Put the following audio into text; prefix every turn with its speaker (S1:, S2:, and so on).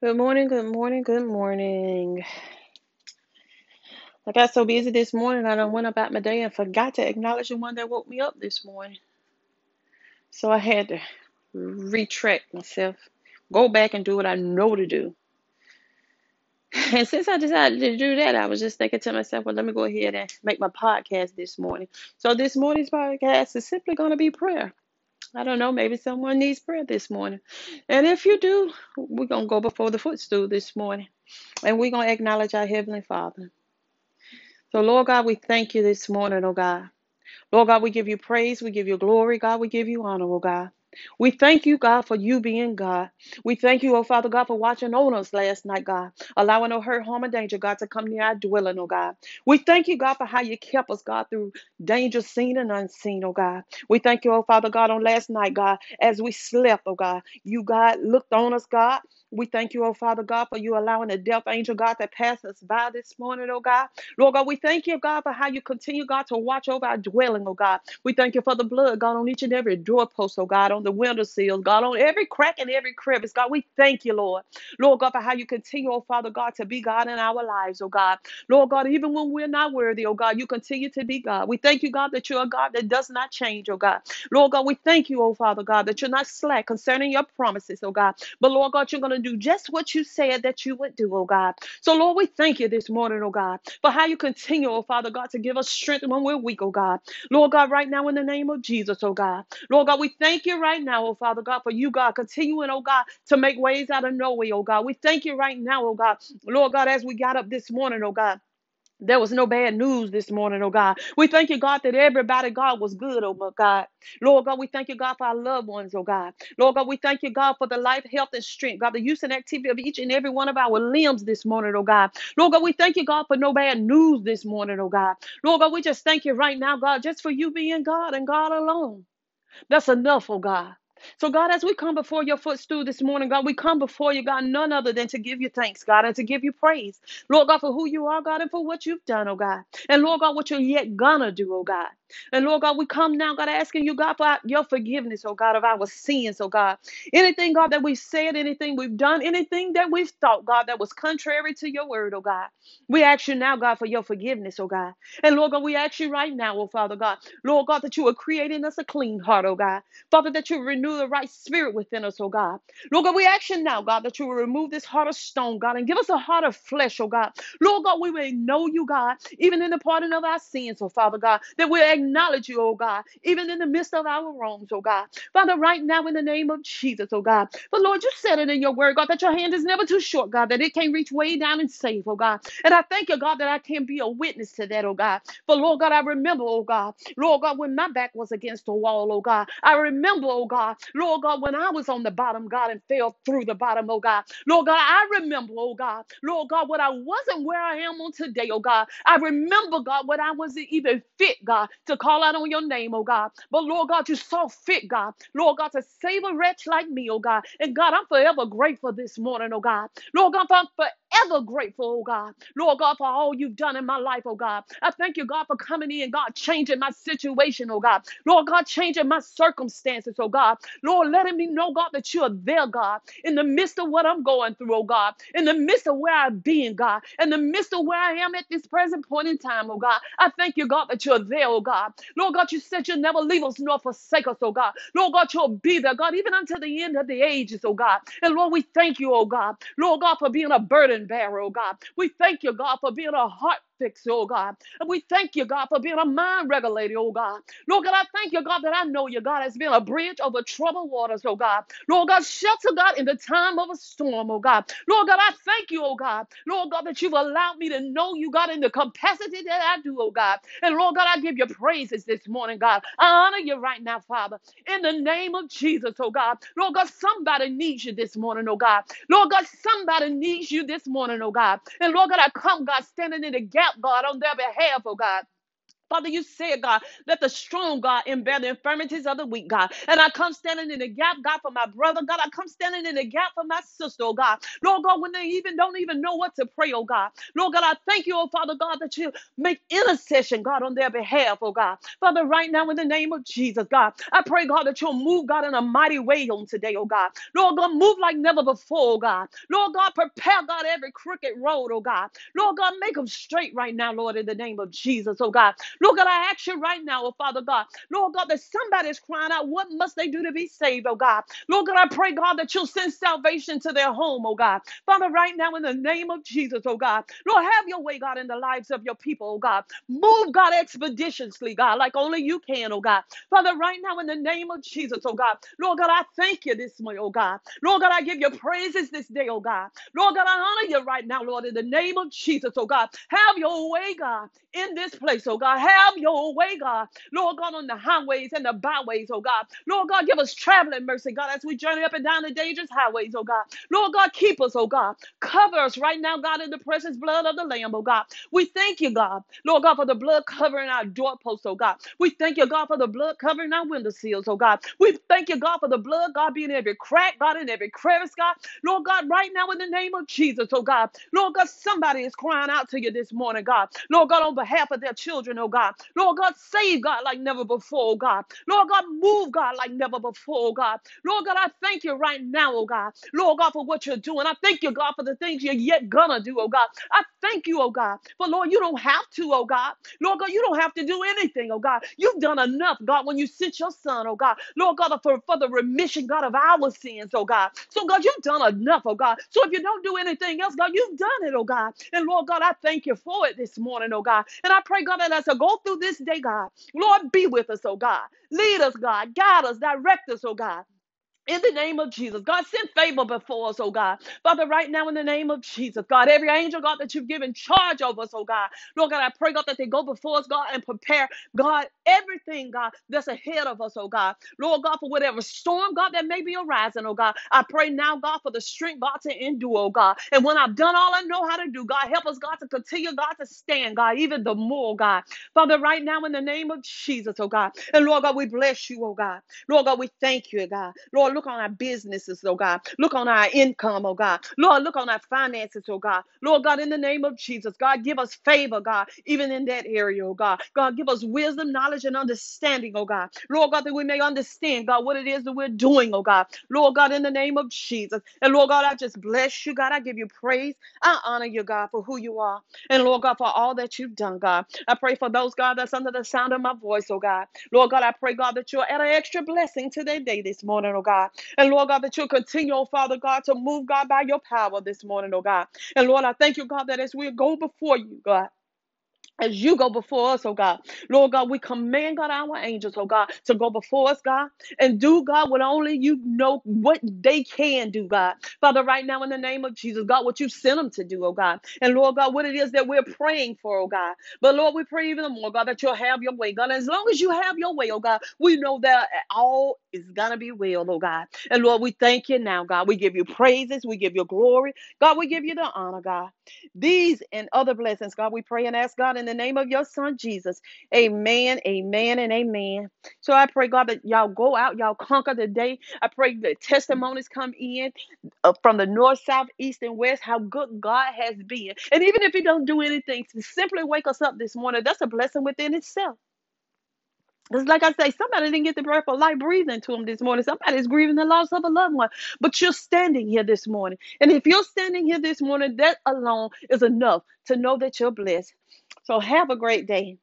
S1: Good morning, good morning, good morning. I got so busy this morning, I done went about my day and forgot to acknowledge the one that woke me up this morning. So I had to retract myself, go back and do what I know to do. And since I decided to do that, I was just thinking to myself, well, let me go ahead and make my podcast this morning. So this morning's podcast is simply going to be prayer. I don't know, maybe someone needs prayer this morning. And if you do, we're going to go before the footstool this morning and we're going to acknowledge our Heavenly Father. So, Lord God, we thank you this morning, oh God. Lord God, we give you praise, we give you glory, God, we give you honor, oh God. We thank you, God, for you being God. We thank you, oh Father God, for watching on us last night, God, allowing no hurt, harm, or danger, God, to come near our dwelling, oh God. We thank you, God, for how you kept us, God, through danger seen and unseen, oh God. We thank you, oh Father God, on last night, God, as we slept, oh God. You, God, looked on us, God. We thank you, oh Father God, for you allowing the death angel, God, to pass us by this morning, oh God. Lord God, we thank you, God, for how you continue, God, to watch over our dwelling, oh God. We thank you for the blood, God, on each and every doorpost, oh God, on the window sills, God, on every crack and every crevice, God. We thank you, Lord. Lord God, for how you continue, oh Father God, to be God in our lives, oh God. Lord God, even when we're not worthy, oh God, you continue to be God. We thank you, God, that you're a God that does not change, oh God. Lord God, we thank you, oh Father God, that you're not slack concerning your promises, oh God. But Lord God, you're going to do just what you said that you would do, oh God. So, Lord, we thank you this morning, oh God, for how you continue, oh Father God, to give us strength when we're weak, oh God. Lord God, right now in the name of Jesus, oh God. Lord God, we thank you right now, oh Father God, for you, God, continuing, oh God, to make ways out of no way, oh God. We thank you right now, oh God. Lord God, as we got up this morning, oh God. There was no bad news this morning, oh God. We thank you, God, that everybody, God, was good, oh my God. Lord God, we thank you, God, for our loved ones, oh God. Lord God, we thank you, God, for the life, health, and strength, God, the use and activity of each and every one of our limbs this morning, oh God. Lord God, we thank you, God, for no bad news this morning, oh God. Lord God, we just thank you right now, God, just for you being God and God alone. That's enough, oh God. So, God, as we come before your footstool this morning, God, we come before you, God, none other than to give you thanks, God, and to give you praise. Lord God, for who you are, God, and for what you've done, oh God. And Lord God, what you're yet gonna do, oh God. And Lord God, we come now, God, asking you, God, for your forgiveness, oh God, of our sins, oh God. Anything, God, that we've said, anything we've done, anything that we've thought, God, that was contrary to your word, oh God. We ask you now, God, for your forgiveness, oh God. And Lord God, we ask you right now, oh Father God, Lord God, that you are creating us a clean heart, oh God. Father, that you renew the right spirit within us, oh God. Lord God, we ask you now, God, that you will remove this heart of stone, God, and give us a heart of flesh, oh God. Lord God, we may know you, God, even in the pardon of our sins, oh Father God, that we acknowledge you, oh God, even in the midst of our wrongs, oh God. Father, right now in the name of Jesus, oh God. But Lord, you said it in your word, God, that your hand is never too short, God, that it can reach way down and save, oh God. And I thank you, God, that I can be a witness to that, oh God. But Lord God, I remember, oh God, Lord God, when my back was against the wall, oh God. I remember, oh God, Lord God, when I was on the bottom, God, and fell through the bottom, oh God. Lord God, I remember, oh God, Lord God, when I wasn't where I am on today, oh God. I remember, God, when I wasn't even fit, God, to call out on your name, oh God. But Lord God, you saw fit, God, Lord God, to save a wretch like me, oh God. And God, I'm forever grateful this morning, oh God. Lord God, I'm forever grateful, oh God. Lord God, for all you've done in my life, oh God. I thank you, God, for coming in, God, changing my situation, oh God. Lord God, changing my circumstances, oh God. Lord, letting me know, God, that you are there, God, in the midst of what I'm going through, oh God, in the midst of where I've been, God, in the midst of where I am at this present point in time, oh God. I thank you, God, that you're there, oh God. Lord God, you said you'll never leave us nor forsake us, oh God. Lord God, you'll be there, God, even until the end of the ages, oh God. And Lord, we thank you, oh God. Lord God, for being a burden bearer, oh God. We thank you, God, for being a heart fixer, oh God. And we thank you, God, for being a mind regulator, oh God. Lord God, I thank you, God, that I know you, God, has been a bridge over troubled waters, oh God. Lord God, shelter, God, in the time of a storm, oh God. Lord God, I thank you, oh God. Lord God, that you've allowed me to know you, God, in the capacity that I do, oh God. And Lord God, I give you praises this morning, God. I honor you right now, Father, in the name of Jesus, oh God. Lord God, somebody needs you this morning, oh God. Lord God, somebody needs you this morning, oh God. And Lord God, I come, God, standing in the gap, God, on their behalf, oh God. Father, you said, God, that the strong, God, and bear the infirmities of the weak, God. And I come standing in the gap, God, for my brother, God. I come standing in the gap for my sister, oh God. Lord God, when they even don't even know what to pray, oh God. Lord God, I thank you, oh Father God, that you make intercession, God, on their behalf, oh God. Father, right now in the name of Jesus, God, I pray, God, that you'll move, God, in a mighty way on today, oh God. Lord God, move like never before, oh God. Lord God, prepare, God, every crooked road, oh God. Lord God, make them straight right now, Lord, in the name of Jesus, oh God. Lord God, I ask you right now, oh Father God, Lord God, that somebody is crying out, what must they do to be saved, oh God? Lord God, I pray, God, that you'll send salvation to their home, oh God. Father, right now, in the name of Jesus, oh God, Lord, have your way, God, in the lives of your people, oh God. Move, God, expeditiously, God, like only you can, oh God. Father, right now, in the name of Jesus, oh God, Lord God, I thank you this morning, oh God. Lord God, I give you praises this day, oh God. Lord God, I honor you right now, Lord, in the name of Jesus, oh God. Have your way, God, in this place, oh God. Have your way, God. Lord God, on the highways and the byways, oh God. Lord God, give us traveling mercy, God, as we journey up and down the dangerous highways, oh God. Lord God, keep us, oh God. Cover us right now, God, in the precious blood of the Lamb, oh God. We thank you, God. Lord God, for the blood covering our doorposts, oh God. We thank you, God, for the blood covering our window seals, oh God. We thank you, God, for the blood, God, being in every crack, God, in every crevice, God. Lord God, right now in the name of Jesus, oh God. Lord God, somebody is crying out to you this morning, God. Lord God, on behalf of their children, oh God. Lord God, save God like never before, oh God. Lord God, move God like never before, oh God. Lord God, I thank you right now, oh God. Lord God, for what you're doing. I thank you, God, for the things you're yet gonna do, oh God. I thank you, oh God. For Lord, you don't have to, oh God. Lord God, you don't have to do anything, oh God. You've done enough, God, when you sent your son, oh God. Lord God, for, for the remission, God, of our sins, oh God. So, God, you've done enough, oh God. So if you don't do anything else, God, you've done it, oh God. And Lord God, I thank you for it this morning, oh God. And I pray, God, that as I go through this day, God, Lord, be with us, oh God. Lead us, God. Guide us, direct us, oh God. In the name of Jesus, God, send favor before us, oh God. Father, right now in the name of Jesus, God, every angel, God, that you've given charge over us, oh God. Lord God, I pray, God, that they go before us, God, and prepare, God, everything, God, that's ahead of us, oh God. Lord God, for whatever storm, God, that may be arising, oh God. I pray now, God, for the strength, God, to endure, oh God. And when I've done all I know how to do, God, help us, God, to continue, God, to stand, God, even the more, God. Father, right now in the name of Jesus, oh God. And Lord God, we bless you, oh God. Lord God, we thank you, God. Lord, look on our businesses, oh God. Look on our income, oh God. Lord, look on our finances, oh God. Lord God, in the name of Jesus, God, give us favor, God, even in that area, oh God. God, give us wisdom, knowledge, and understanding, oh God. Lord God, that we may understand, God, what it is that we're doing, oh God. Lord God, in the name of Jesus. And Lord God, I just bless you, God. I give you praise. I honor you, God, for who you are. And Lord God, for all that you've done, God. I pray for those, God, that's under the sound of my voice, oh God. Lord God, I pray, God, that you'll add an extra blessing to their day this morning, oh God. And Lord God, that you'll continue, oh Father God, to move, God, by your power this morning, oh God. And Lord, I thank you, God, that as we go before you, God as you go before us, oh God. Lord God, we command, God, our angels, oh God, to go before us, God, and do, God, what only you know what they can do, God. Father, right now, in the name of Jesus, God, what you sent them to do, oh God. And Lord God, what it is that we're praying for, oh God. But Lord, we pray even more, God, that you'll have your way, God. As long as you have your way, oh God, we know that all is going to be well, oh God. And Lord, we thank you now, God. We give you praises, we give you glory. God, we give you the honor, God. These and other blessings, God, we pray and ask God in the name of your son Jesus. Amen, amen, and amen. So I pray, God, that y'all go out, y'all conquer the day. I pray that testimonies come in uh, from the north, south, east, and west, how good God has been. And even if He don't do anything, to simply wake us up this morning, that's a blessing within itself. Because, like I say, somebody didn't get the breath of life breathing to them this morning. Somebody's grieving the loss of a loved one. But you're standing here this morning. And if you're standing here this morning, that alone is enough to know that you're blessed. So, have a great day.